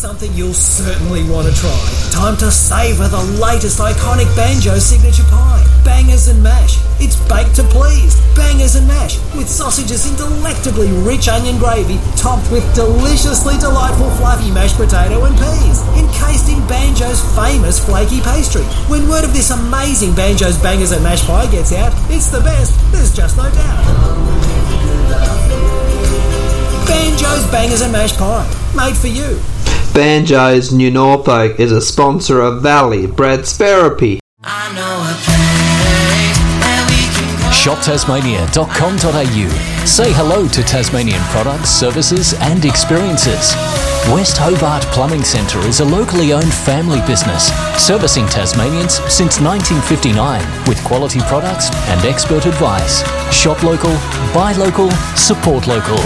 something you'll certainly want to try. Time to savour the latest iconic Banjo signature pie. Bangers and mash. It's baked to please. Bangers and mash with sausages in delectably rich onion gravy, topped with deliciously delightful fluffy mashed potato and peas, encased in Banjo's famous flaky pastry. When word of this amazing Banjo's Bangers and Mash pie gets out, it's the best. There's just no doubt. Banjo's Bangers and Mash Pie, made for you. Banjo's New Norfolk is a sponsor of Valley Brad's Therapy. ShopTasmania.com.au. Say hello to Tasmanian products, services, and experiences. West Hobart Plumbing Centre is a locally owned family business servicing Tasmanians since 1959 with quality products and expert advice. Shop local, buy local, support local.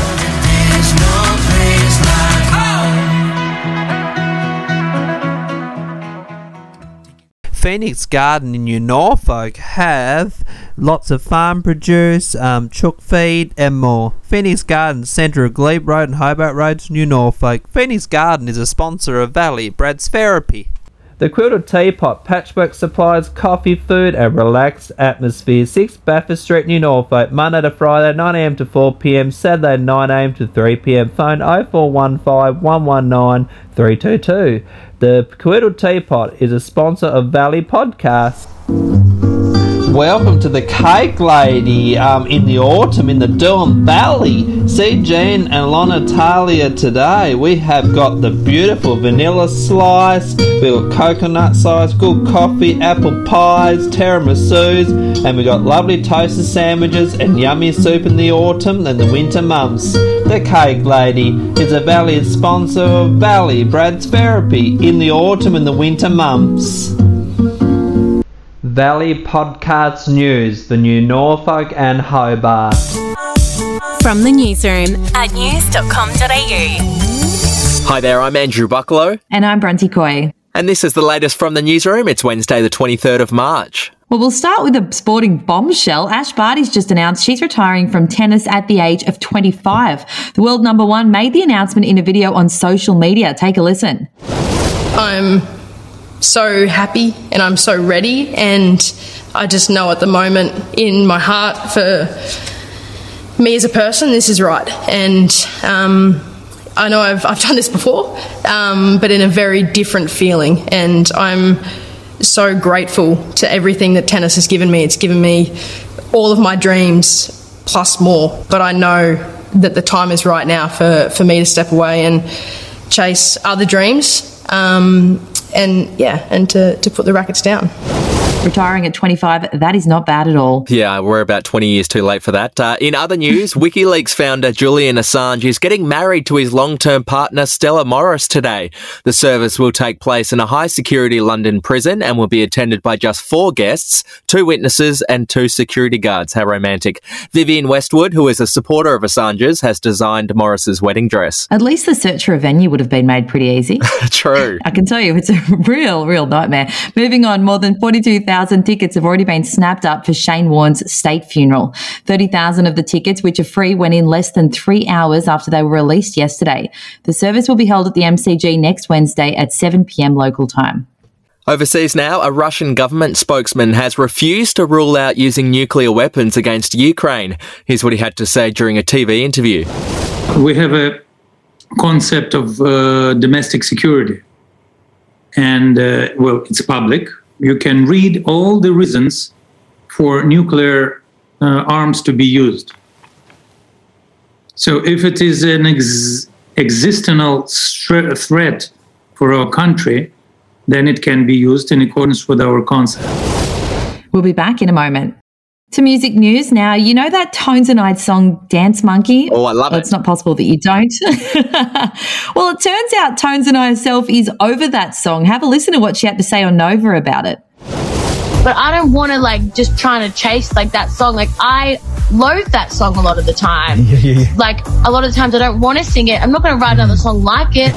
Phoenix Garden in New Norfolk have lots of farm produce, um, chook feed, and more. Phoenix Garden, centre of Glebe Road and Hobart Roads, New Norfolk. Phoenix Garden is a sponsor of Valley Brad's Therapy. The Quilted Teapot, Patchwork Supplies, Coffee, Food, and Relaxed Atmosphere. 6 Bathurst Street, New Norfolk, Monday to Friday, 9am to 4pm, Saturday, 9am to 3pm. Phone 0415 119 322. The Quilted Teapot is a sponsor of Valley Podcast. Welcome to the Cake Lady um, in the autumn in the Derwent Valley. See Jean and Lona Talia today. We have got the beautiful vanilla slice, we've got coconut slice, good coffee, apple pies, tiramisus, and we've got lovely toasted sandwiches and yummy soup in the autumn and the winter months. The Cake Lady is a Valley sponsor of Valley Brad's Therapy in the autumn and the winter months. Valley Podcasts News, the New Norfolk and Hobart. From the newsroom at news.com.au. Hi there, I'm Andrew Bucklow, And I'm Bronte Coy. and this is the latest from the newsroom. It's Wednesday, the 23rd of March. Well, we'll start with a sporting bombshell. Ash Barty's just announced she's retiring from tennis at the age of 25. The world number one made the announcement in a video on social media. Take a listen. I'm so happy and I'm so ready, and I just know at the moment in my heart for me as a person, this is right. And um, I know I've, I've done this before, um, but in a very different feeling, and I'm so grateful to everything that tennis has given me. It's given me all of my dreams plus more, but I know that the time is right now for, for me to step away and chase other dreams. Um, and yeah, and to, to put the rackets down. Retiring at 25, that is not bad at all. Yeah, we're about 20 years too late for that. Uh, in other news, WikiLeaks founder Julian Assange is getting married to his long term partner Stella Moris today. The service will take place in a high security London prison and will be attended by just four guests, two witnesses, and two security guards. How romantic. Vivienne Westwood, who is a supporter of Assange's, has designed Moris's wedding dress. At least the search for a venue would have been made pretty easy. True. I can tell you, it's a real, real nightmare. Moving on, more than 42,000 tickets have already been snapped up for Shane Warne's state funeral. 30,000 of the tickets, which are free, went in less than three hours after they were released yesterday. The service will be held at the MCG next Wednesday at 7 p.m. local time. Overseas now, a Russian government spokesman has refused to rule out using nuclear weapons against Ukraine. Here's what he had to say during a TV interview. we have a concept of uh, domestic security and uh, well it's public you can read all the reasons for nuclear uh, arms to be used so if it is an ex- existential threat for our country then it can be used in accordance with our concept We'll be back in a moment. To music news now. You know that Tones and I'd song Dance Monkey? Oh, I love Well, it. It's not possible that you don't. well, it turns out Tones and I herself is over that song. Have a listen to what she had to say on Nova about it. But I don't want to like just trying to chase like that song. Like I loathe that song a lot of the time. Like a lot of the times I don't want to sing it. I'm not going to write another song like it.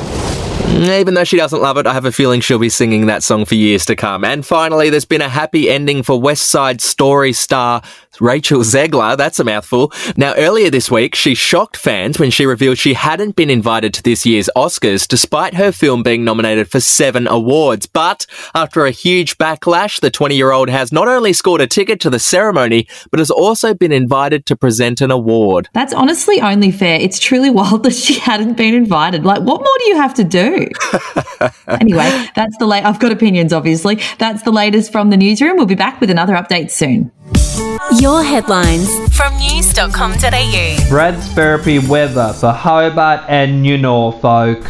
Mm, even though she doesn't love it, I have a feeling she'll be singing that song for years to come. And finally, there's been a happy ending for West Side Story star Rachel Zegler. That's a mouthful. Now, earlier this week, she shocked fans when she revealed she hadn't been invited to this year's Oscars, despite her film being nominated for seven awards. But after a huge backlash, the 20 year old has not only scored a ticket to the ceremony, but has also been invited to present an award. That's honestly only fair. It's truly wild that she hadn't been invited. Like, what more do you have to do? anyway, that's the late. I've got opinions, obviously. That's the latest from the newsroom. We'll be back with another update soon. Your headlines from news.com.au. Brad's therapy weather for Hobart and New Norfolk.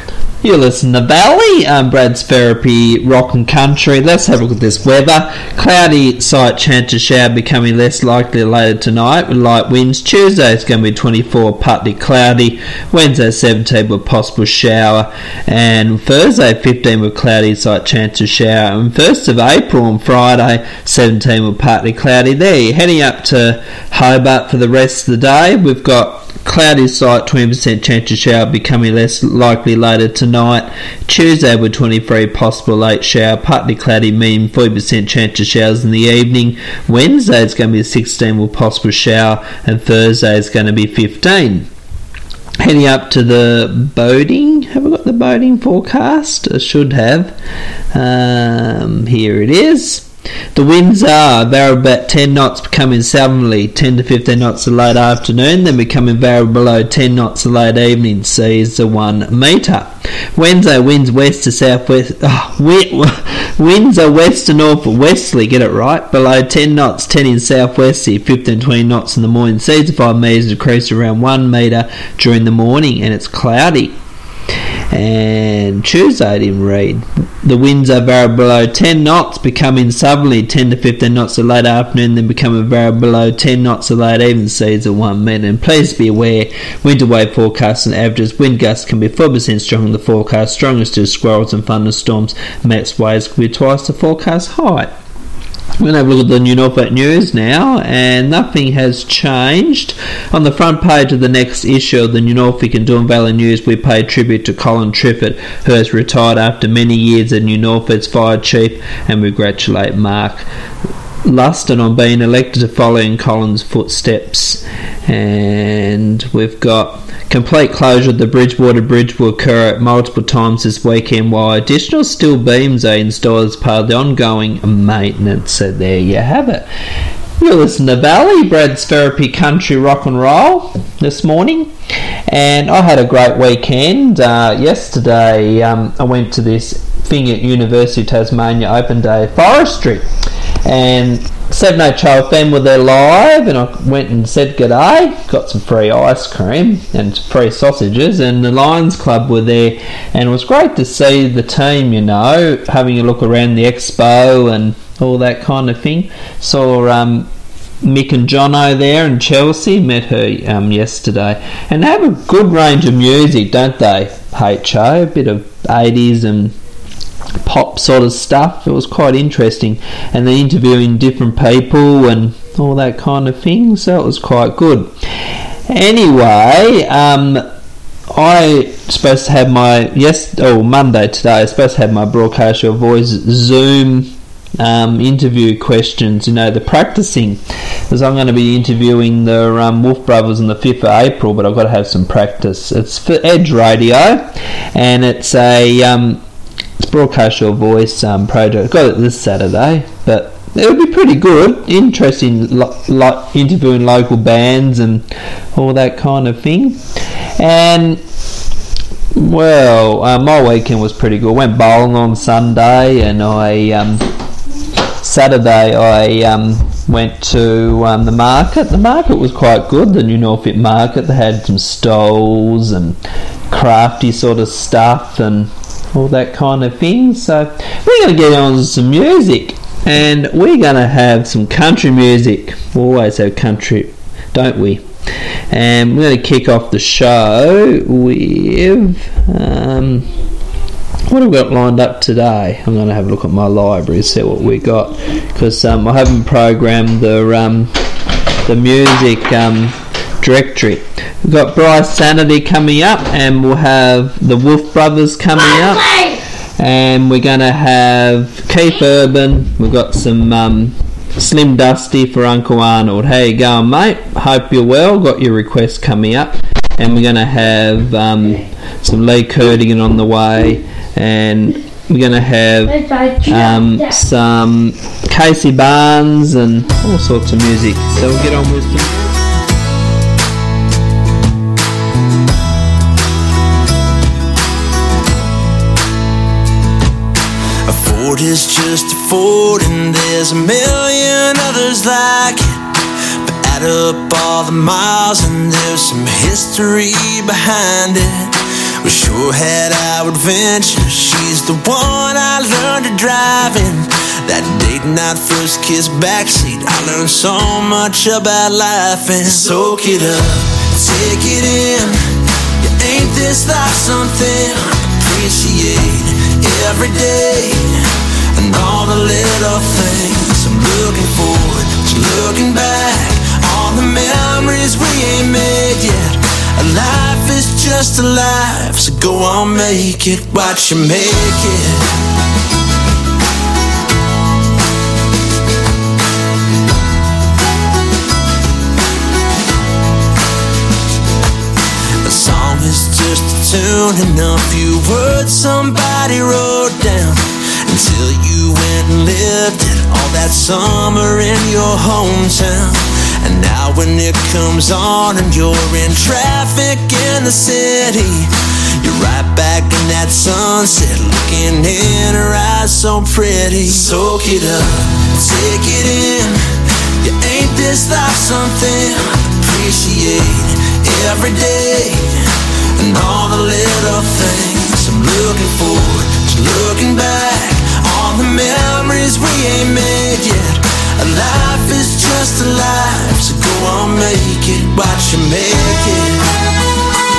You listen to Valley, um, Brad's Therapy, Rock and Country. Let's have a look at this weather. Cloudy, slight chance of shower becoming less likely later tonight with light winds. Tuesday it's going to be 24, partly cloudy. Wednesday 17 with possible shower. And Thursday 15 with cloudy, slight chance of shower. And 1st of April on Friday 17 with partly cloudy. There, heading up to Hobart for the rest of the day. We've got cloudy slight 20% chance of shower becoming less likely later tonight. Tuesday with 23 possible late shower, partly cloudy, mean 40% chance of showers in the evening. Wednesday is going to be 16 with possible shower, and Thursday is going to be 15. Heading up to the boating. Have I got the boating forecast? I should have. Um, here it is. The winds are variable about 10 knots, becoming southerly 10 to 15 knots a late afternoon, then becoming variable below 10 knots a late evening. Seas are 1 metre. Wednesday winds west to southwest. Oh, winds are west to north westerly, get it right. Below 10 knots, 10 in southwesterly, 15 20 knots in the morning. Seas are 5 metres, decrease around 1 metre during the morning, and it's cloudy. And Tuesday didn't read. The winds are variable below 10 knots, becoming southerly 10 to 15 knots a late afternoon, then becoming variable below 10 knots a late evening seas at 1 metre. And please be aware, winter wave forecasts and averages, wind gusts can be 4% stronger than the forecast, strongest to squalls and thunderstorms, max waves can be twice the forecast height. We're going to have a look at the New Norfolk News now, and nothing has changed. On the front page of the next issue of the New Norfolk and Doon Valley News, we pay tribute to Colin Triffett, who has retired after many years as New Norfolk's fire chief, and we congratulate Mark Luston on being elected to follow in Colin's footsteps. And we've got complete closure of the Bridgewater Bridge will occur at multiple times this weekend while additional steel beams are installed as part of the ongoing maintenance. So there you have it. You listen to Valley, Brad's Therapy Country Rock and Roll this morning, and I had a great weekend. Uh, yesterday, um, I went to this thing at University of Tasmania Open Day Forestry, and Seven Eight Child Fam were there live, and I went and said g'day. Got some free ice cream and free sausages, and the Lions Club were there, and it was great to see the team. You know, having a look around the expo and all that kind of thing. Saw um, Mick and Jono there in Chelsea. Met her um, yesterday, and they have a good range of music, don't they? HO, a bit of 80s and pop sort of stuff. It was quite interesting, and then interviewing different people and all that kind of thing. So it was quite good. Anyway, um, I supposed to have my yes oh Monday today. I supposed to have my broadcast your voice Zoom um, interview questions. You know the practicing because I'm going to be interviewing the um, Wolf Brothers on the fifth of April, but I've got to have some practice. It's for Edge Radio, and it's a um, broadcast your voice um, project. Got it this Saturday, but it would be pretty good. Interesting, lo- lo- interviewing local bands and all that kind of thing. And well, uh, my weekend was pretty good. Went bowling on Sunday, and I um, Saturday I um, went to um, the market. The market was quite good. The New Norfolk market. They had some stalls and crafty sort of stuff and all that kind of thing. So we're going to get on to some music, and we're going to have some country music. We always have country, don't we? And we're going to kick off the show with. Um, what have we got lined up today? I'm going to have a look at my library, see what we got, because um, I haven't programmed the um, the music um, directory. We've got Bryce Sainty coming up, and we'll have the Wolf Brothers coming up, and we're going to have Keith Urban. We've got some um, Slim Dusty for Uncle Arnold. How you going, mate? Hope you're well. Got your request coming up, and we're going to have um, some Lee Kernaghan on the way, and we're going to have um, some Casey Barnes and all sorts of music. So we'll get on with some. Ford is just a Ford, and there's a million others like it. But add up all the miles, and there's some history behind it. We sure had our adventure. She's the one I learned to drive in. That date night first kiss backseat, I learned so much about life and soak it up, take it in. Ain't this life something appreciate every day all the little things I'm looking forward to looking back on the memories we ain't made yet. A life is just a life, so go on, make it, watch you make it. A song is just a tune and a few words somebody wrote down until you and lived it all that summer in your hometown. And now when it comes on and you're in traffic in the city, you're right back in that sunset, looking in her eyes so pretty. Soak it up, take it in. You ain't this life something appreciate every day and all the little things I'm looking forward to looking back memories we ain't made yet. A life is just a life, so go on, make it, watch you make it.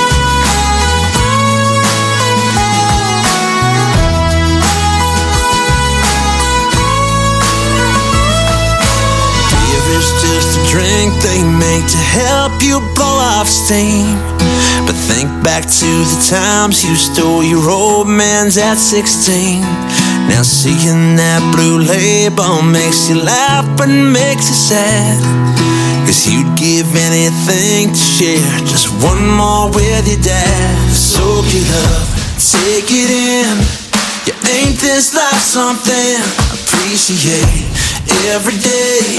Beer is just a drink they make to help you blow off steam. But think back to the times you stole your old man's at 16. Now seeing that blue label makes you laugh but makes you sad. Cause you'd give anything to share just one more with your dad. Soak it up, take it in. You ain't this life something appreciate every day?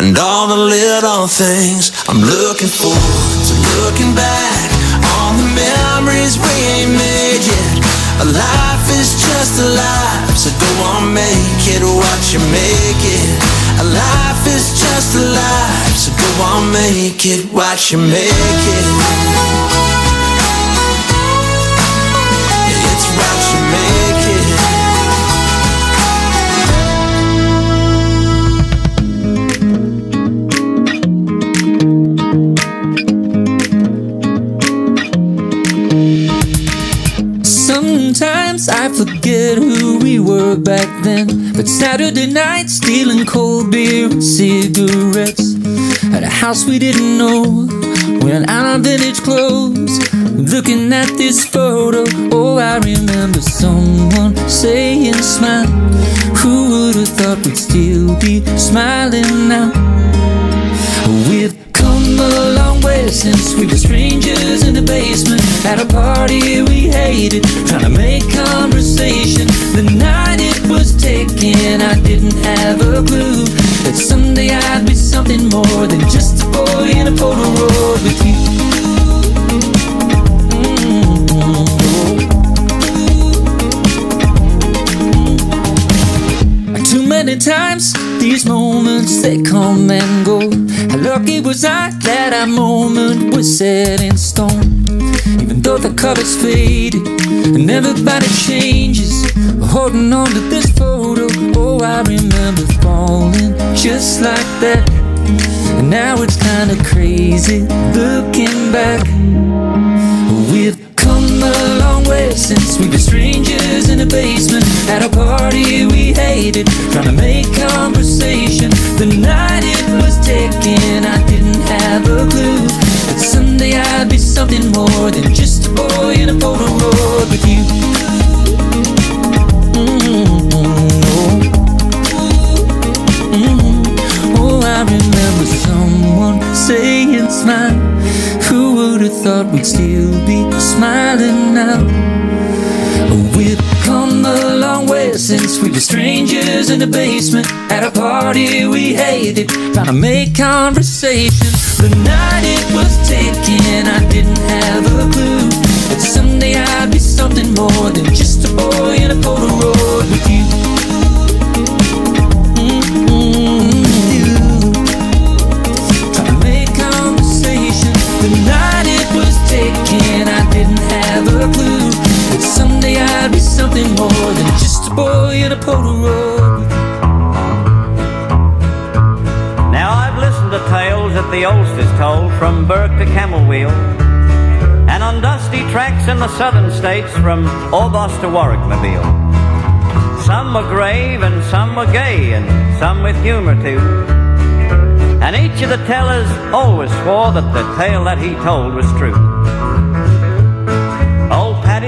And all the little things I'm looking forward to looking back on the memories we ain't made yet. A life is just a life, so go on, make it, watch you make it. A life is just a life, so go on, make it, watch you make it. It's watch you make were back then. But Saturday night, stealing cold beer and cigarettes at a house we didn't know. Wearing our vintage clothes, looking at this photo. Oh, I remember someone saying, "Smile." Who would have thought we'd still be smiling now? We've come a since we were strangers in the basement at a party we hated, trying to make conversation. The night it was taken, I didn't have a clue that someday I'd be something more than just a boy in a Polaroid with you. Mm-hmm. Too many times these moments they come and go. Lucky was I that our moment was set in stone? Even though the colors faded and everybody changes, holding on to this photo. Oh, I remember falling just like that. And now it's kinda crazy looking back. We've long since we were strangers in the basement at a party we hated, trying to make conversation. The night it was taken, I didn't have a clue that someday I'd be something more than just a boy in a Polaroid with you. Mm-hmm. Thought we'd still be smiling now? We've come a long way since we were strangers in the basement at a party we hated, trying to make conversation. The night it was taken, I didn't have a clue that someday I'd be something more than just a boy in a Polaroid with you. A clue that someday I'd be something more than just a boy in a Polaroid. Now I've listened to tales that the oldsters told from Bourke to Camooweal, and on dusty tracks in the southern states from Orbost to Warrnambool. Some were grave and some were gay and some with humour too. And each of the tellers always swore that the tale that he told was true.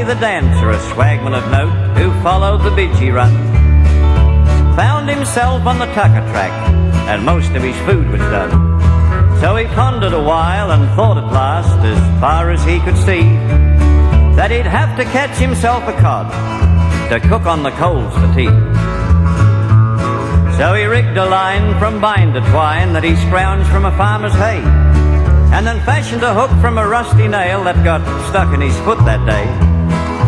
The dancer, a swagman of note who followed the Bidgie run, found himself on the Tucker track and most of his food was done. So he pondered a while and thought at last, as far as he could see, that he'd have to catch himself a cod to cook on the coals for tea. So he rigged a line from binder twine that he scrounged from a farmer's hay, and then fashioned a hook from a rusty nail that got stuck in his foot that day.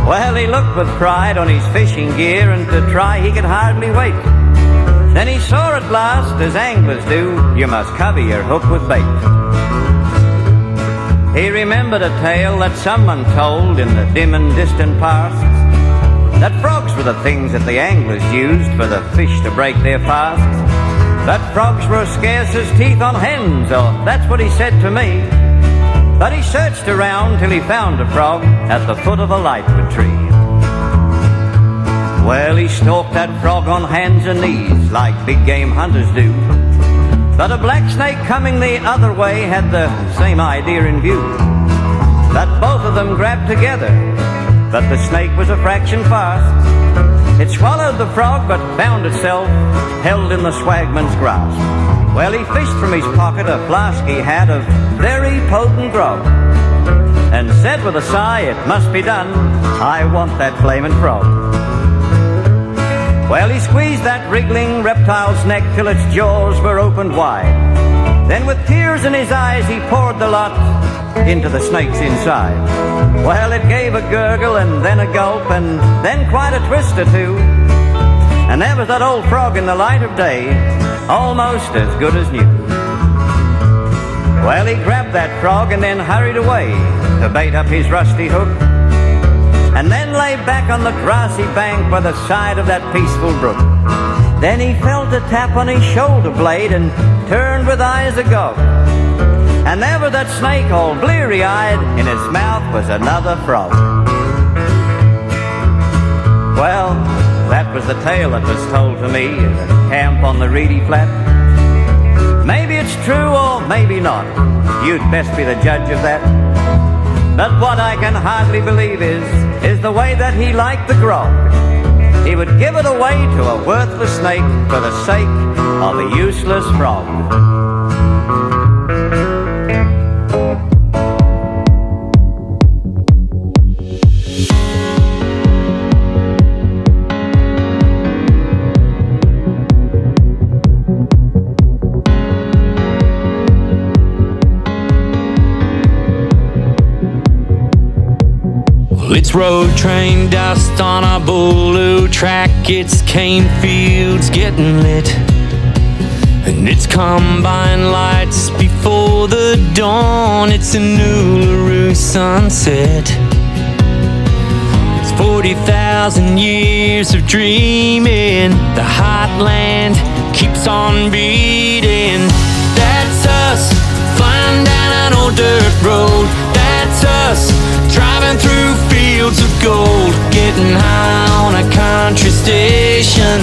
Well, he looked with pride on his fishing gear, and to try he could hardly wait. Then he saw at last, as anglers do, you must cover your hook with bait. He remembered a tale that someone told in the dim and distant past, that frogs were the things that the anglers used for the fish to break their fasts. That frogs were as scarce as teeth on hens, or that's what he said to me. But he searched around till he found a frog at the foot of a lightwood tree. Well, he stalked that frog on hands and knees like big game hunters do. But a black snake coming the other way had the same idea in view. That both of them grabbed together, but the snake was a fraction fast. It swallowed the frog but found itself held in the swagman's grasp. Well, he fished from his pocket a flask he had of very potent grog and said with a sigh, It must be done. I want that flaming frog. Well, he squeezed that wriggling reptile's neck till its jaws were opened wide. Then, with tears in his eyes, he poured the lot into the snake's inside. Well, it gave a gurgle and then a gulp and then quite a twist or two. And there was that old frog in the light of day, almost as good as new. Well, he grabbed that frog and then hurried away to bait up his rusty hook and then lay back on the grassy bank by the side of that peaceful brook. Then he felt a tap on his shoulder blade and turned with eyes agog. And there was that snake all bleary eyed, in its mouth was another frog. Well, that was the tale that was told to me in the camp on the reedy flat. Maybe it's true or maybe not. You'd best be the judge of that. But what I can hardly believe is, is the way that he liked the grog. He would give it away to a worthless snake for the sake of a useless frog. Well, it's road train dust on a blue track. It's cane fields getting lit. And it's combine lights before the dawn. It's an Uluru sunset. It's 40,000 years of dreaming. The heartland keeps on beating. That's us flying down an old dirt road. That's us driving through fields of gold, getting high on a country station.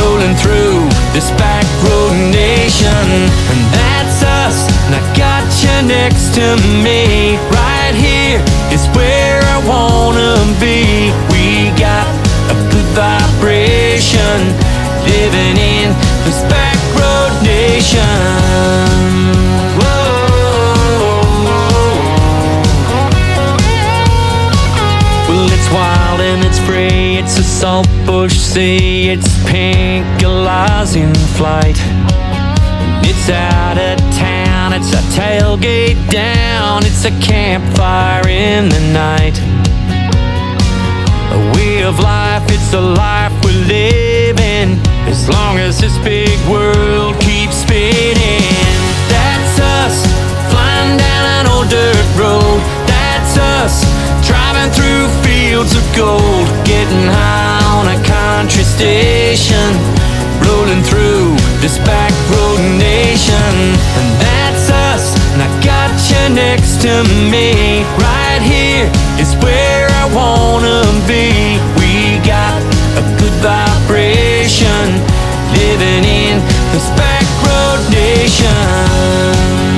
rolling through this back road nation. And that's us, and I got you next to me. Right here is where I wanna be. We got a good vibration, living in this back road nation. It's wild and it's free. It's a saltbush sea. It's pink galahs in flight. It's out of town. It's a tailgate down. It's a campfire in the night. A way of life. It's a life we're living. As long as this big world keeps spinning. That's us flying down an old dirt road. That's us driving through fields of gold, getting high on a country station, rolling through this back road nation. And that's us, and I got you next to me. Right here is where I wanna be. We got a good vibration, living in this back road nation.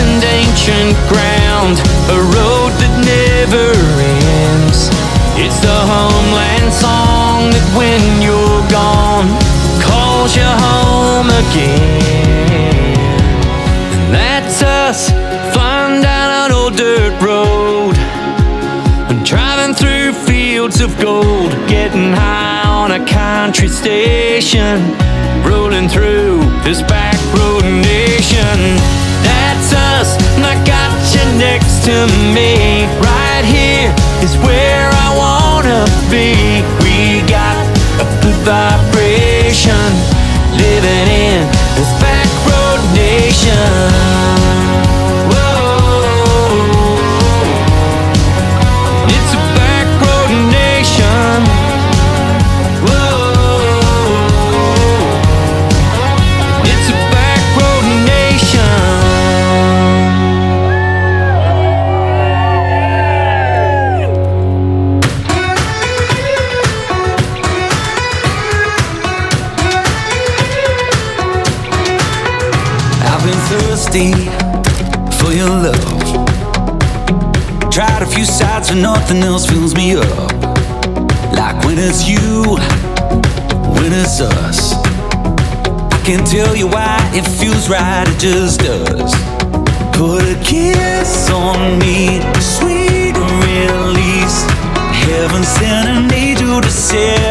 And ancient ground, a road that never ends. It's the homeland song that when you're gone calls you home again. And that's us flying down an old dirt road and driving through fields of gold, getting high on a country station, rolling through this back road to me. Right here is where I wanna be. We got a good vibration, living in this back road nation. Few sides, but nothing else fills me up. Like when it's you, when it's us. I can't tell you why it feels right, it just does. Put a kiss on me, sweet release. Heaven sent an angel to set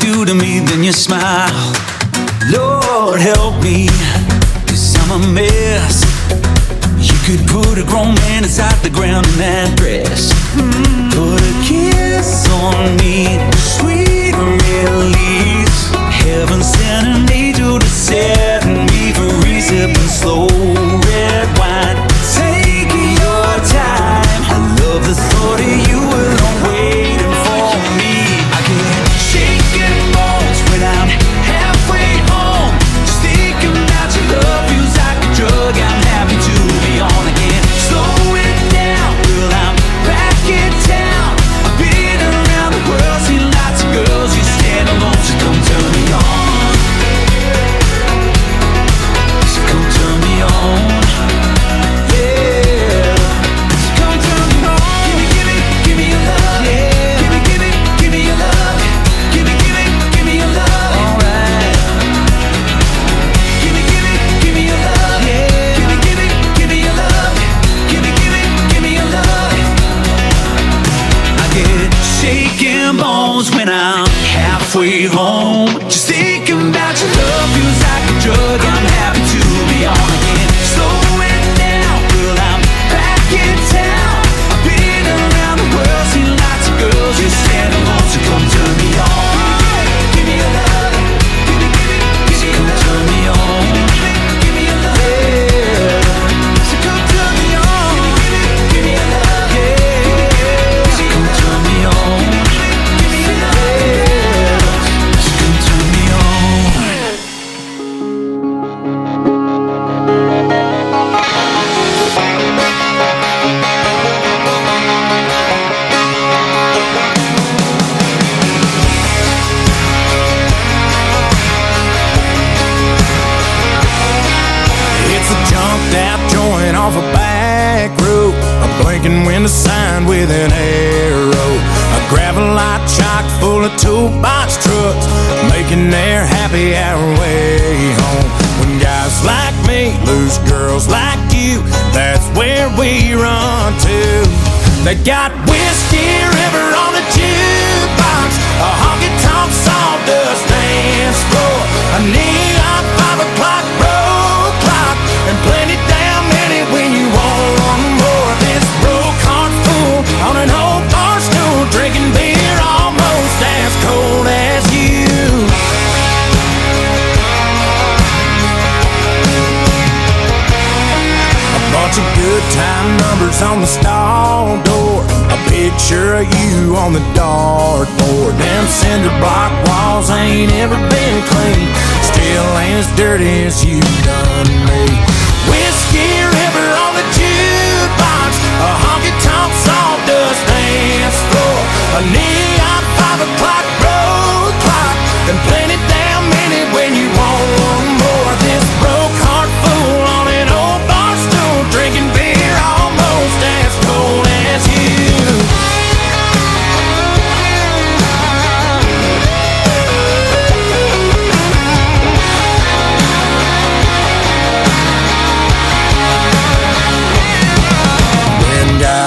do to me, then you smile. Lord help me, cause I'm a mess. You could put a grown man inside the ground in that dress. Mm, Put a kiss on me, sweet release. Heaven sent an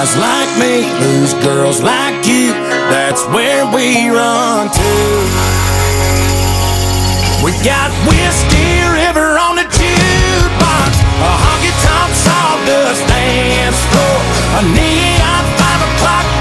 guys like me lose girls like you. That's where we run to. We got whiskey river on the jukebox, a honky tonk sawdust dance floor, a neon five o'clock.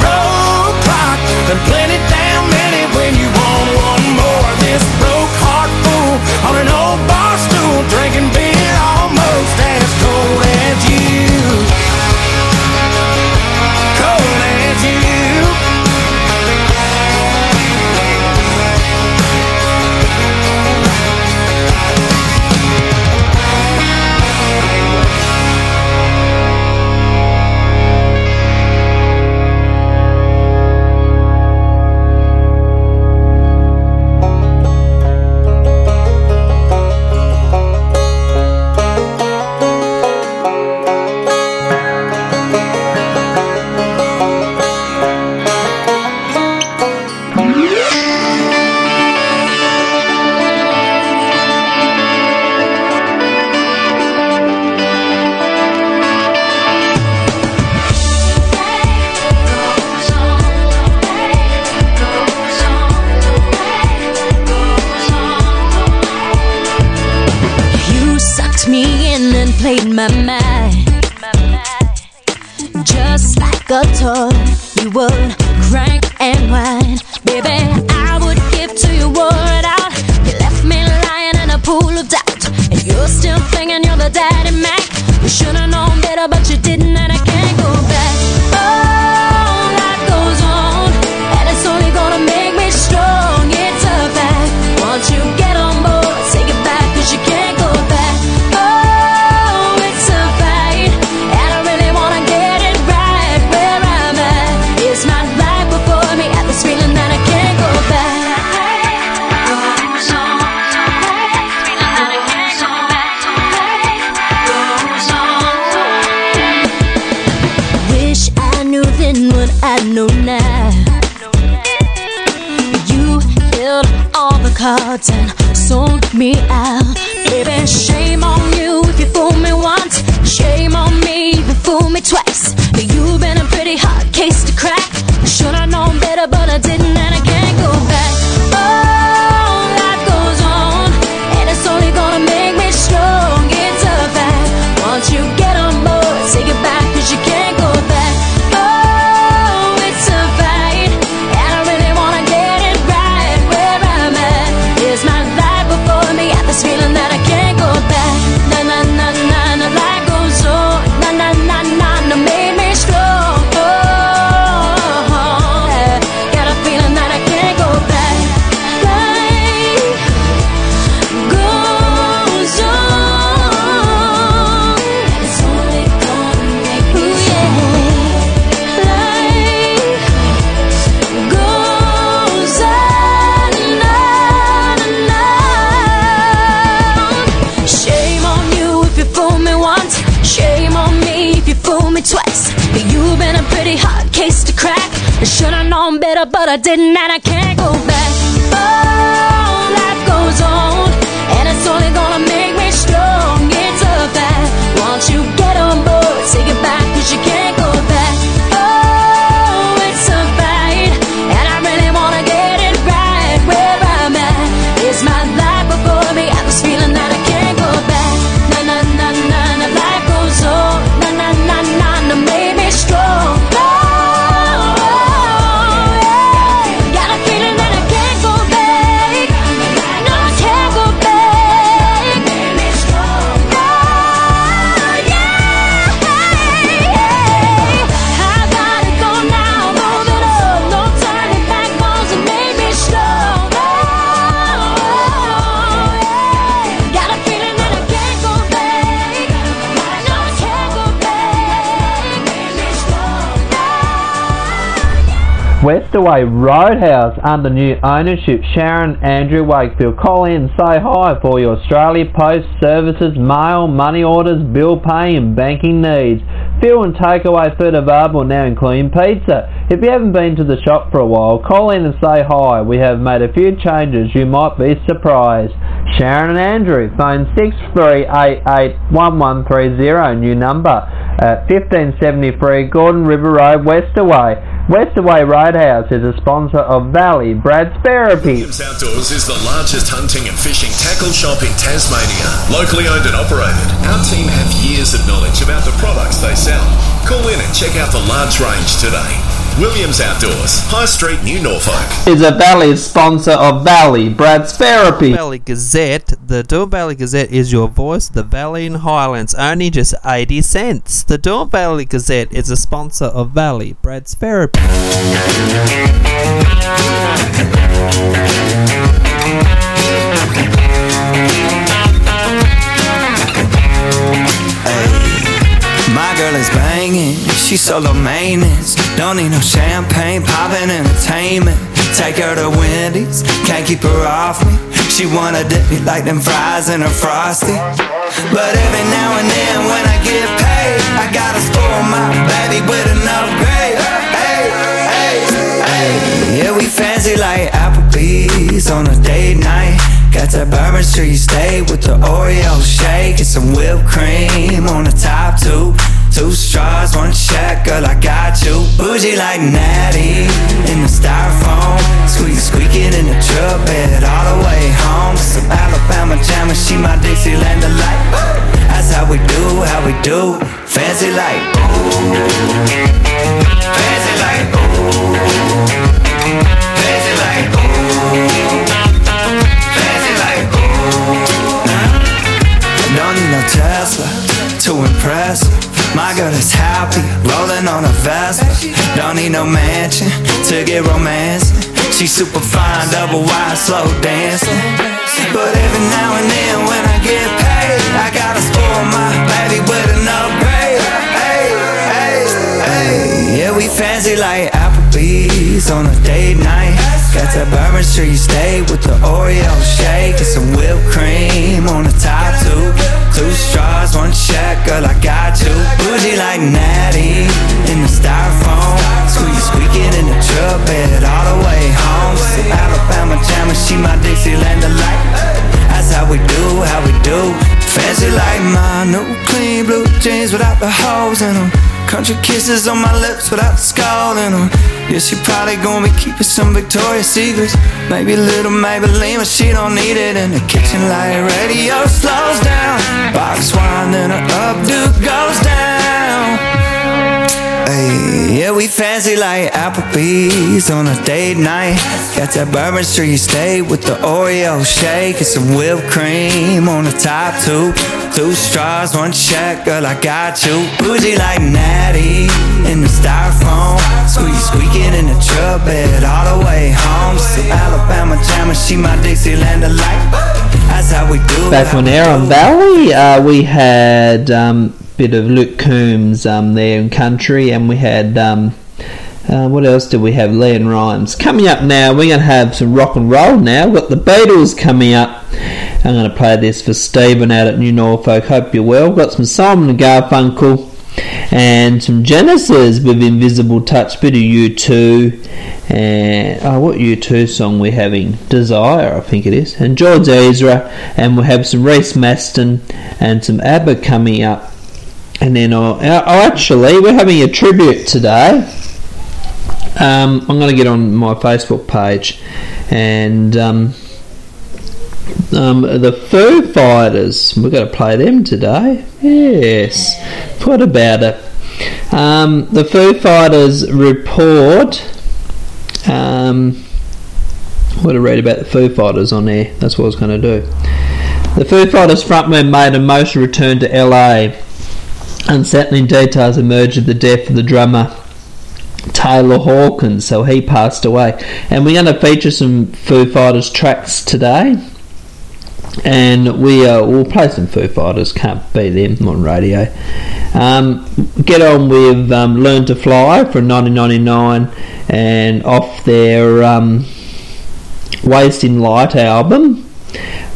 I didn't, I Westerway Roadhouse under new ownership. Sharon Andrew Wakefield. Call in say hi for your Australia Post services, mail, money orders, bill pay and banking needs. Fuel and takeaway food available now including pizza. If you haven't been to the shop for a while, call in and say hi. We have made a few changes. You might be surprised. Sharon and Andrew, phone 63881130, new number uh, at 1573 Gordon River Road, Westerway. Westerway Roadhouse is a sponsor of Valley Brad's Therapy. Williams Outdoors is the largest hunting and fishing tackle shop in Tasmania. Locally owned and operated, our team have years of knowledge about the products they sell. Call in and check out the large range today. Williams Outdoors, High Street, New Norfolk. Is a Valley sponsor of Valley Brad's Therapy. Valley Gazette. The Derwent Valley Gazette is your voice. The Valley and Highlands only just 80 cents. The Derwent Valley Gazette is a sponsor of Valley Brad's Therapy. She's solo maintenance. Don't need no champagne, poppin' entertainment. Take her to Wendy's, can't keep her off me. She wanna dip me like them fries in a frosty. But every now and then when I get paid, I gotta spoil my baby with an upgrade. Hey, hey, hey. Yeah, we fancy like Applebee's on a date night. Got that Bourbon Street steak with the Oreo shake and some whipped cream on the top two. Two straws, one check, girl, I got you. Bougie like Natty in the styrofoam. Squeak, squeaking in the truck bed all the way home. Some Alabama jam and she my Dixieland delight. That's how we do, how we do. Fancy like, ooh. Fancy like, ooh. Fancy like, ooh. Fancy like, ooh. Nah. Don't need no Tesla to impress. My girl is happy, rolling on a Vespa. Don't need no mansion to get romance. She's super fine, double wide, slow dancing. But every now and then when I get paid, I gotta spoil my baby with an upgrade. Hey, hey, hey. Yeah, we fancy like Applebee's on a date night. Got that Bourbon Street steak with the Oreo shake and some whipped cream on the top two. Straws, one check, girl, I got you. Bougie like Natty in the styrofoam. Squeak, squeaking in the truck bed all the way home. Some Alabama jam and she my Dixieland delight. That's how we do, how we do. Fancy like my new clean blue jeans without the holes in them. Country kisses on my lips without skull them. Yeah, she probably gonna be keeping some Victoria's Secrets. Maybe a little Maybelline, but she don't need it in the kitchen. Like radio slows down. Box wine, then her updo goes down. Hey, yeah, we fancy like Applebee's on a date night. Got that Bourbon Street steak with the Oreo shake and some whipped cream on the top two. Two straws, one check, girl, I got you. Bougie like Natty in the styrofoam. Squeak, squeaking in the truck bed all the way home. Some Alabama jam and she my Dixieland delight. That's how we do it. Back on air on Valley, uh, we had um, bit of Luke Combs um, there in country, and we had um, uh, what else did we have? LeAnn Rimes coming up now. We're going to have some rock and roll now. We've got the Beatles coming up. I'm going to play this for Stephen out at New Norfolk. Hope you're well. Got some Simon and Garfunkel. and some Genesis with Invisible Touch, bit of U2, and oh, what U2 song we're having? Desire, I think it is, and George Ezra, and we'll have some Reece Mastin and some ABBA coming up, and then oh, oh actually we're having a tribute today. Um, I'm going to get on my Facebook page and. Um, um, the Foo Fighters. We're going to play them today. Yes. What about it? Um, the Foo Fighters report. Um, what I read about the Foo Fighters on there. That's what I was going to do. The Foo Fighters frontman made a motion return to LA. Unsettling details emerged of the death of the drummer Taylor Hawkins, so he passed away. And we're going to feature some Foo Fighters tracks today and we uh, will play some Foo Fighters. Can't be them on radio. Um, get on with um, Learn to Fly from 1999 and off their um, Wasting Light album.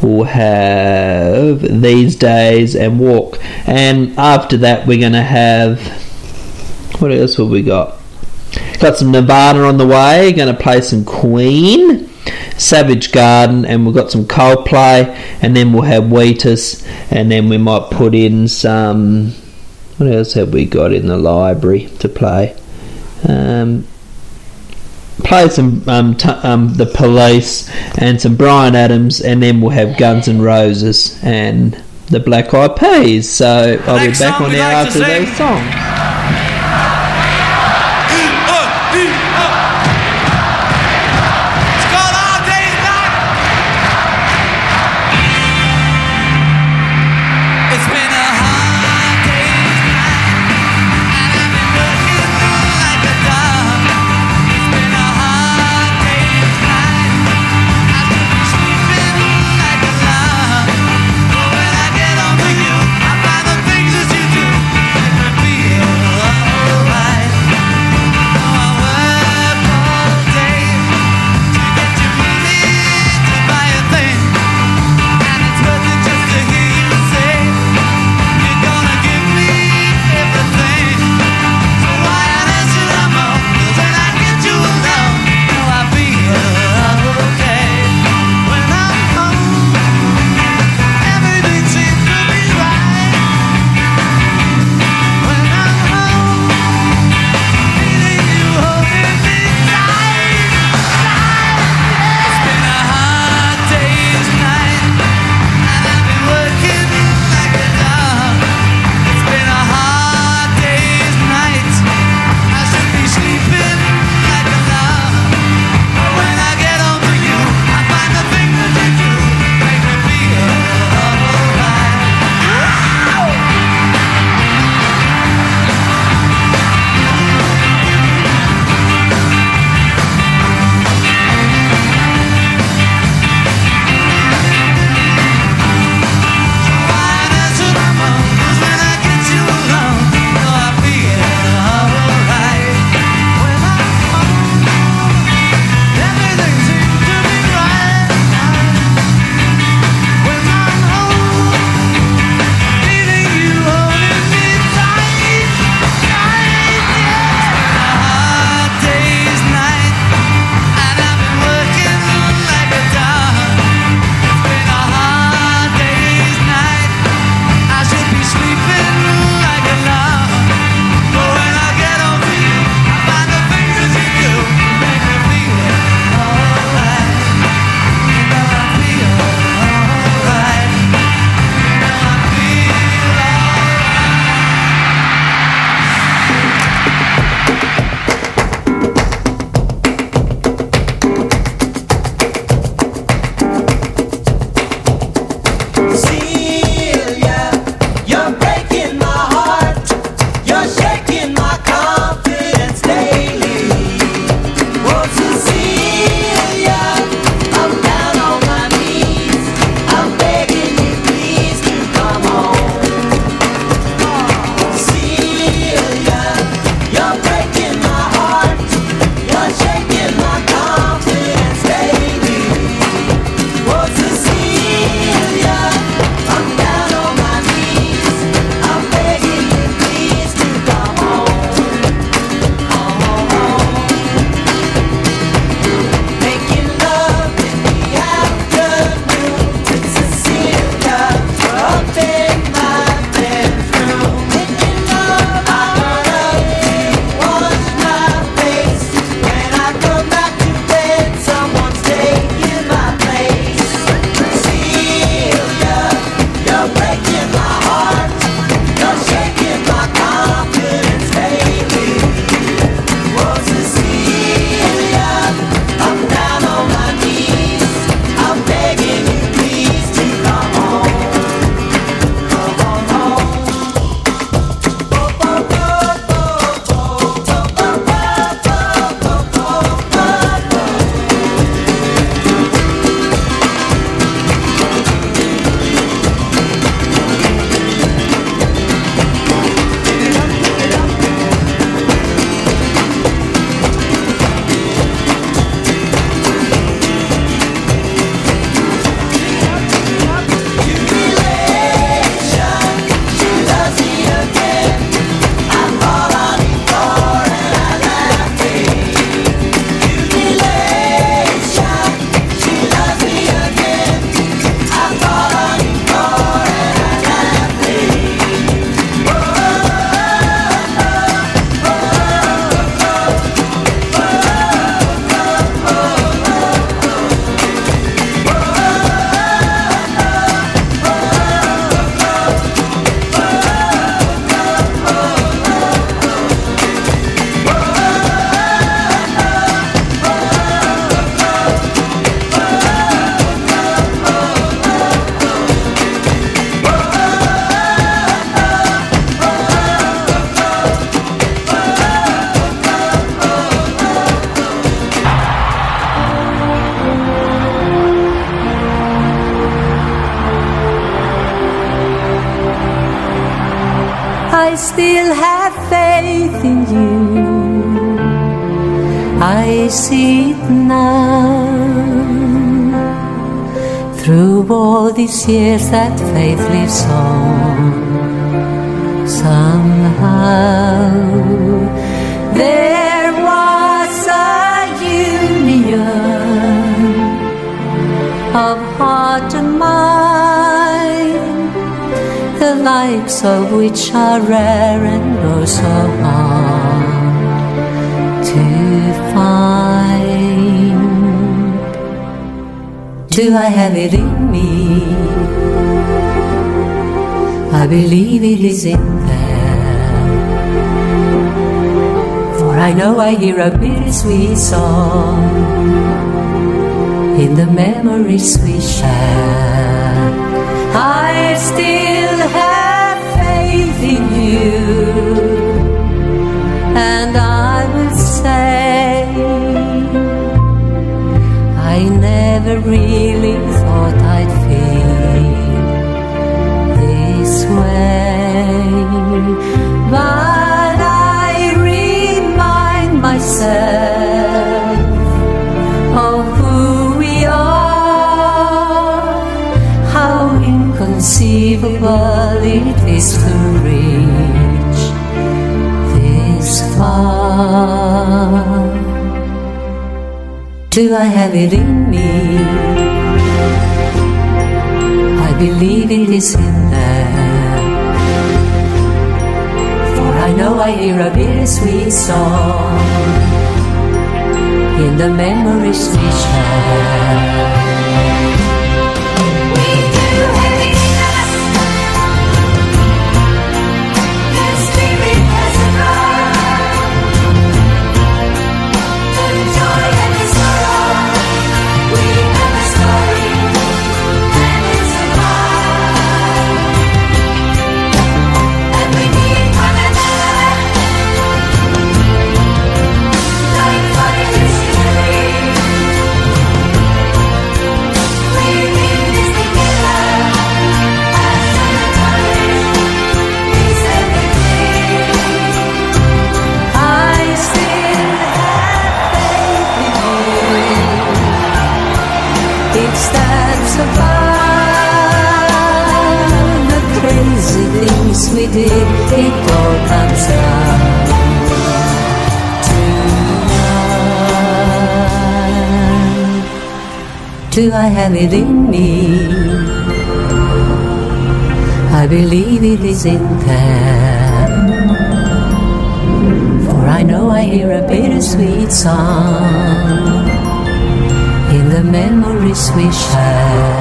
We'll have These Days and Walk. And after that, we're going to have. What else have we got? Got some Nirvana on the way. Going to play some Queen. Savage Garden, and we've got some Coldplay, and then we'll have Wheatus, and then we might put in some. What else have we got in the library to play? Um, play some um, t- um, the Police and some Bryan Adams, and then we'll have Guns N' Roses and the Black Eyed Peas. So I'll be back on air after these songs. These years, that faith lives on. Somehow, there was a union of heart and mind, the likes of which are rare and oh so hard to find. Do I have it in I believe it is in there. For I know I hear a bittersweet song in the memories we share. I still have faith in you, and I will say, I never really thought I'd but I remind myself of who we are, how inconceivable it is to reach this far. Do I have it in me? I believe it is in there. Know I hear a bittersweet song in the memories we share. Do I have it in me? I believe it is in there. For I know I hear a bittersweet song in the memories we share.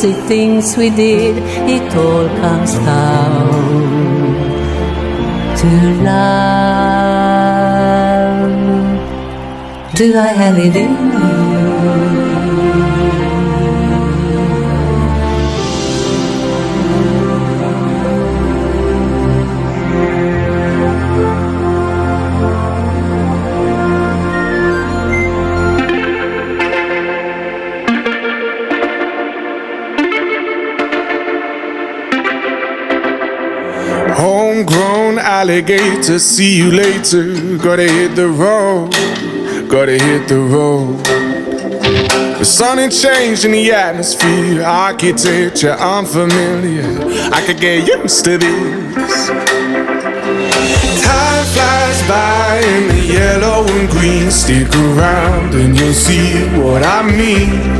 Crazy things we did. It all comes down to love. Do I have it in you? Alligator, see you later. Gotta hit the road, gotta hit the road. The sun ain't changed in the atmosphere, architecture unfamiliar. I could get used to this. Time flies by in the yellow and green. Stick around and you'll see what I mean.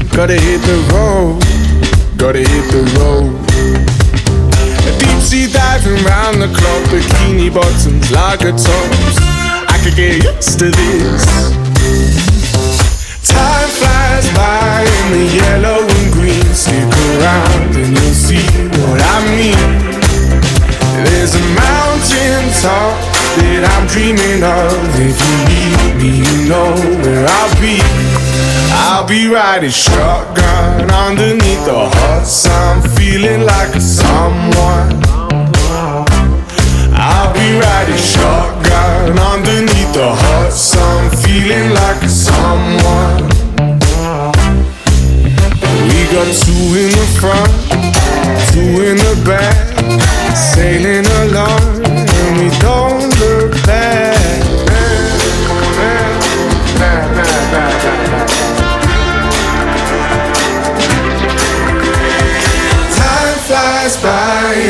Gotta hit the road, gotta hit the road. Deep sea diving round the clock, bikini bottoms, lager tops. I could get used to this. Time flies by in the yellow and green. Stick around and you'll see what I mean. There's a mountain top that I'm dreaming of. If you need me, you know where I'll be. I'll be riding shotgun underneath the hot sun, feeling like a someone. I'll be riding shotgun underneath the hot sun, feeling like a someone. We got two in the front, two in the back, sailing along, and we don't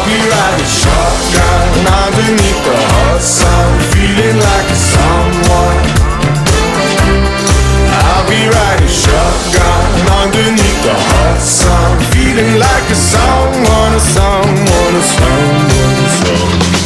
Riding shotgun underneath the hot sun, feeling like a someone. I'll be riding shotgun underneath the hot sun, feeling like a someone, a someone, a someone, a someone.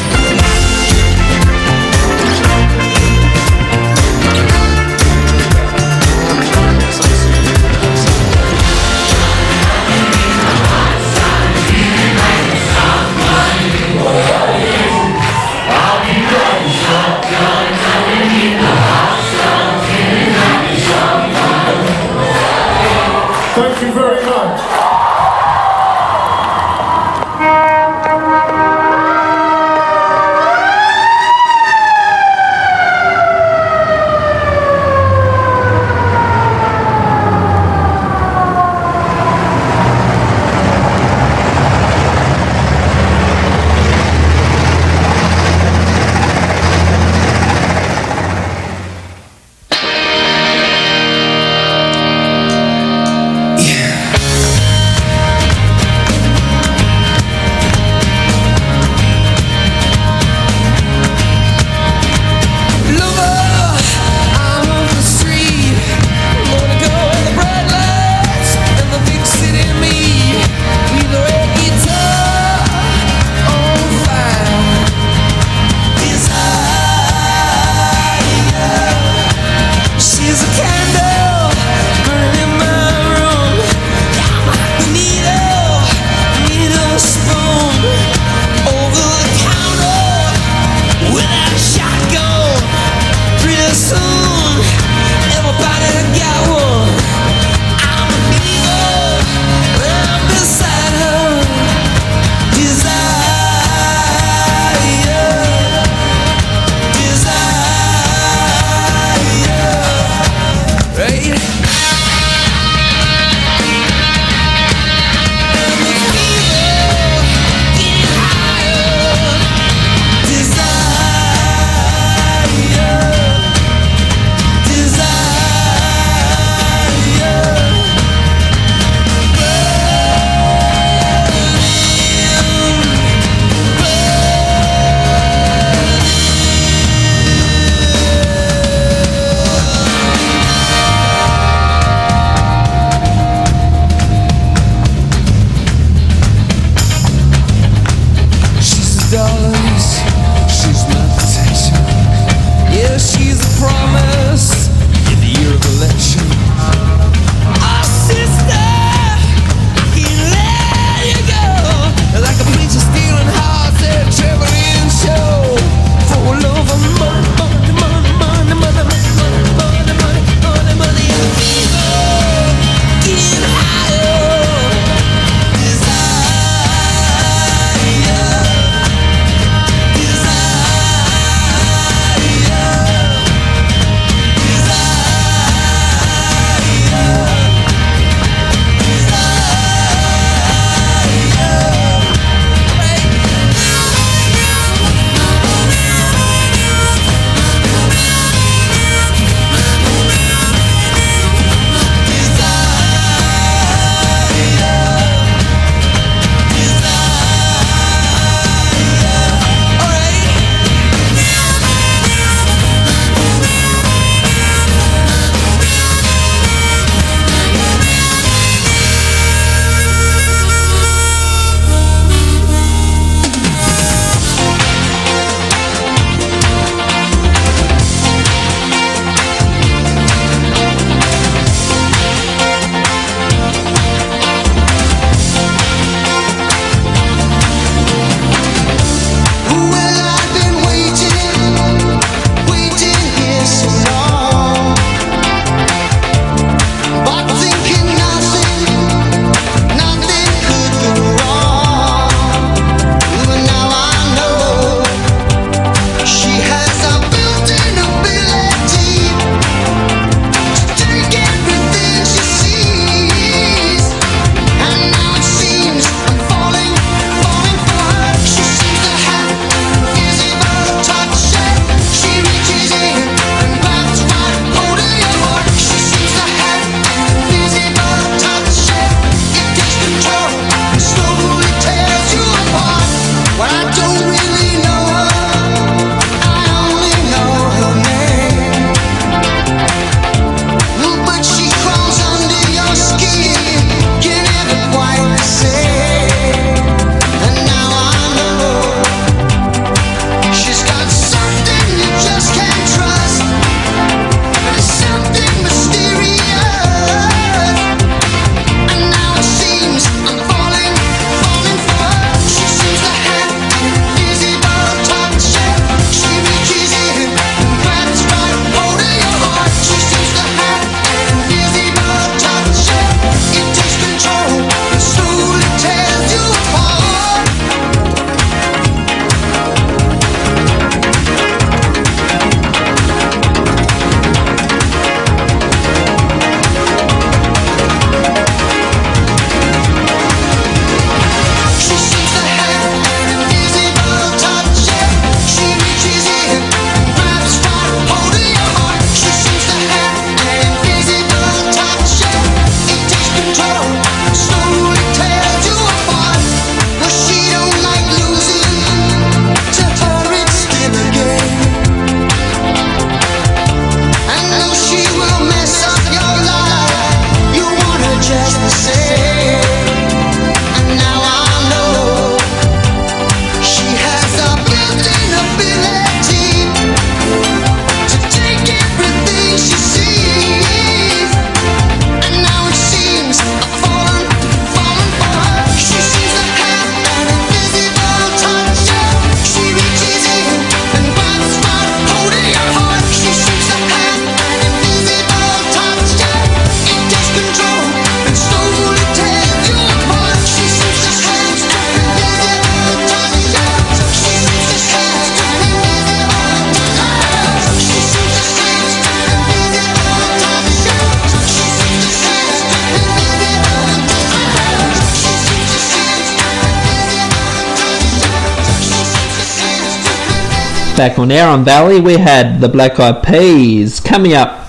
Back on Aaron Valley, we had the Black Eyed Peas. Coming up,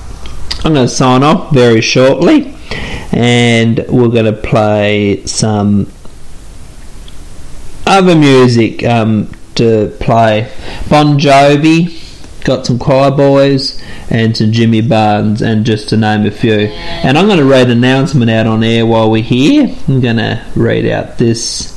I'm going to sign off very shortly, and we're going to play some other music um, to play. Bon Jovi, got some Choir Boys, and some Jimmy Barnes, and just to name a few. And I'm going to read an announcement out on air while we're here. I'm going to read out this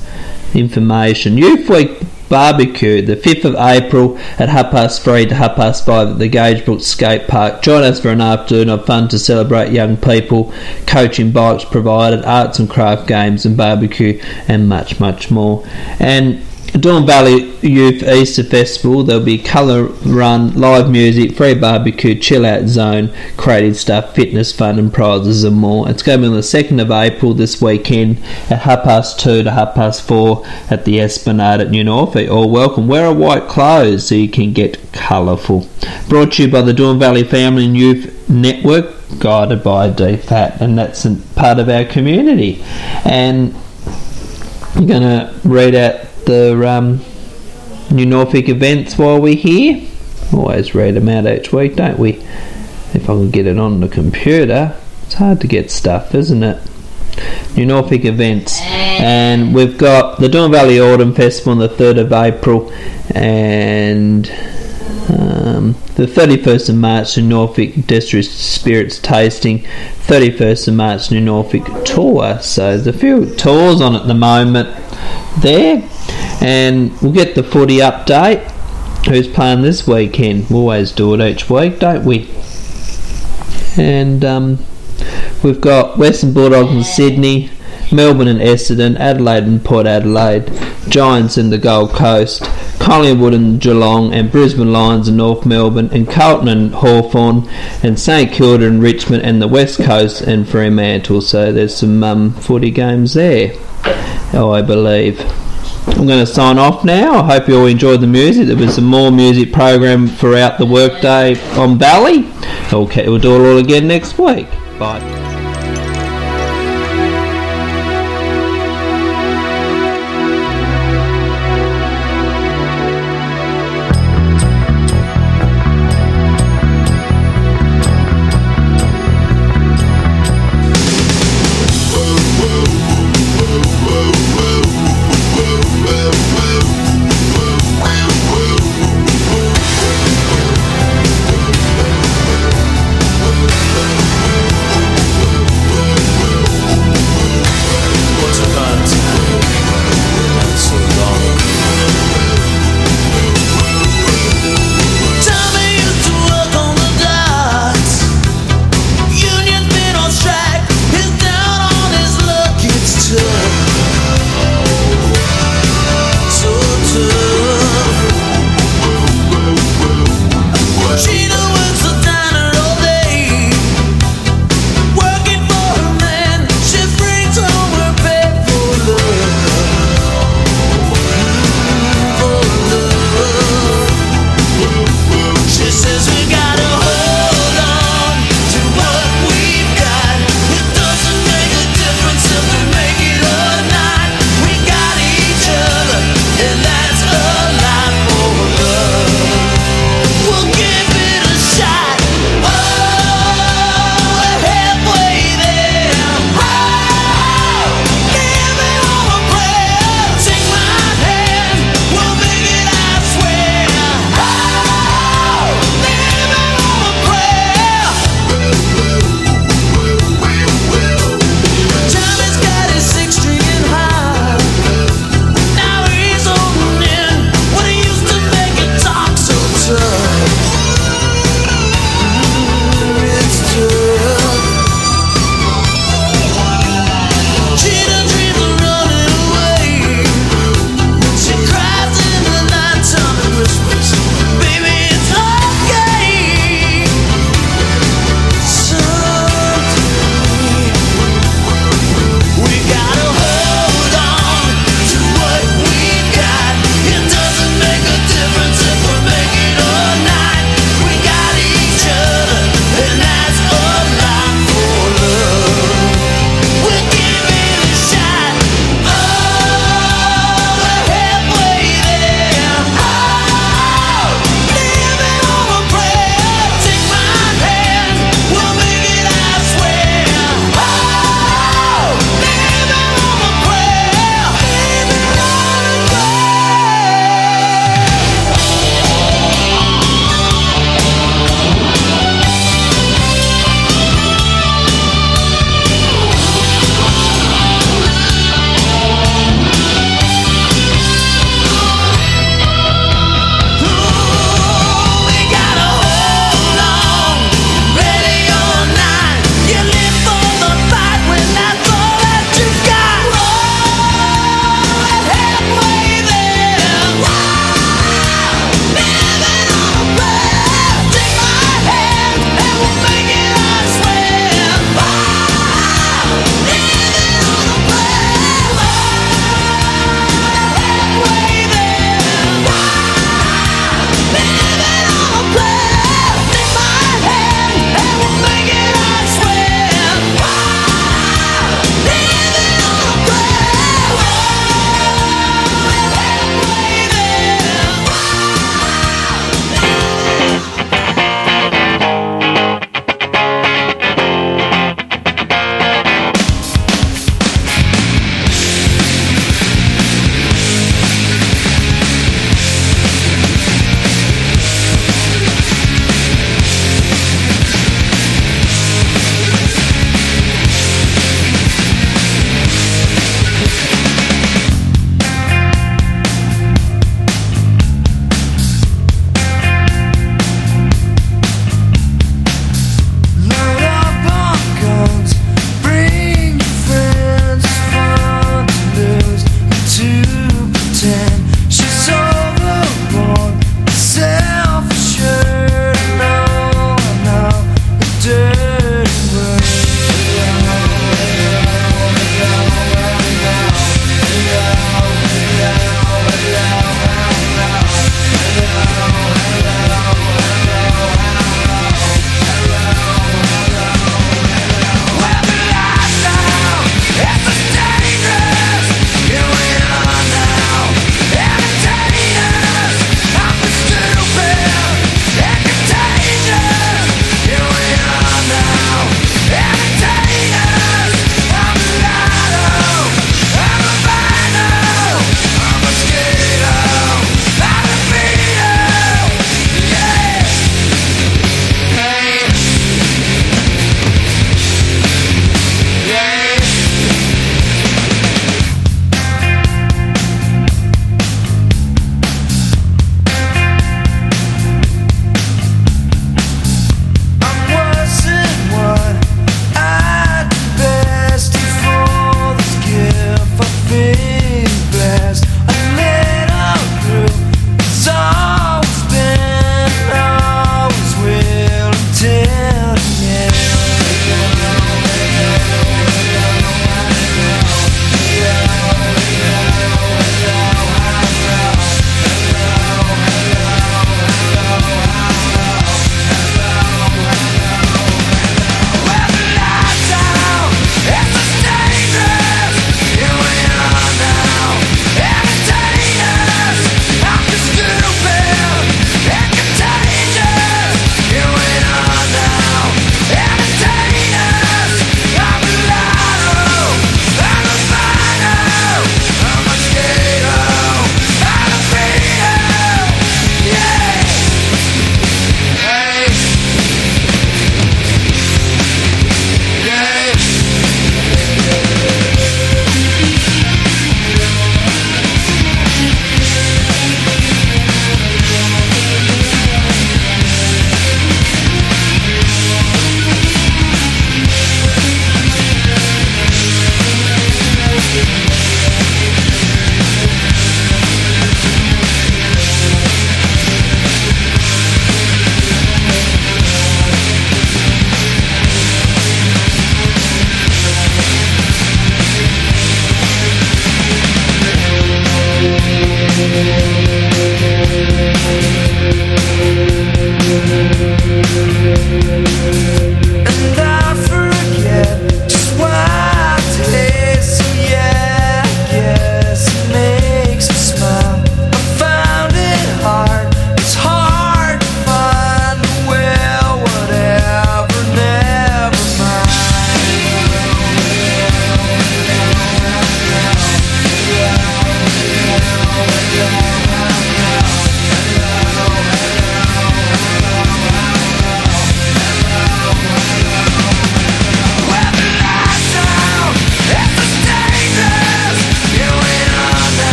information. Youth Week Barbecue, the 5th of April at half past three to half past five at the Gagebrook Skate Park. Join us for an afternoon of fun to celebrate young people, coaching bikes provided, arts and craft games and barbecue, and much, much more. And Derwent Valley Youth Easter Festival, there'll be colour run, live music, free barbecue, chill out zone, creative stuff, fitness fun and prizes and more. It's going to be on the 2nd of April this weekend at half past 2 to half past 4 at the Esplanade at New Norfolk. All welcome. Wear a white clothes so you can get colourful. Brought to you by the Derwent Valley Family and Youth Network, guided by DFAT, and that's part of our community. And I'm going to read out the um, New Norfolk events while we're here. Always read them out each week, don't we? If I can get it on the computer, it's hard to get stuff, isn't it? New Norfolk events, and we've got the Derwent Valley Autumn Festival on the 3rd of April, and um, the 31st of March, New Norfolk District Spirits Tasting, 31st of March, New Norfolk Tour. So there's a few tours on at the moment there, and we'll get the footy update. Who's playing this weekend? We always do it each week, don't we? And um, we've got Western Bulldogs in Sydney, Melbourne and Essendon, Adelaide and Port Adelaide, Giants in the Gold Coast, Collingwood and Geelong, and Brisbane Lions and North Melbourne, and Carlton and Hawthorn, and St Kilda and Richmond, and the West Coast and Fremantle. So there's some um, footy games there, I believe. I'm going to sign off now. I hope you all enjoyed the music. There was some more music program throughout the workday on Valley. Okay, we'll do it all again next week. Bye.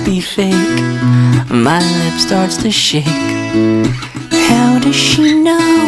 must be fake. My lip starts to shake. How does she know?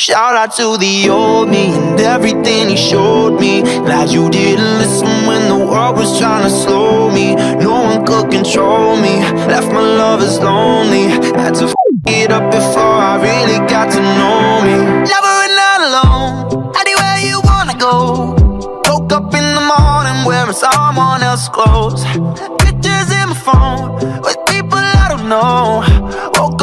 Shout out to the old me and everything he showed me. Glad you didn't listen when the world was trying to slow me. No one could control me. Left my lovers lonely. Had to f it up before I really got to know me. Never and not alone. Anywhere you wanna go. Woke up in the morning wearing someone else's clothes. Pictures in my phone with people I don't know.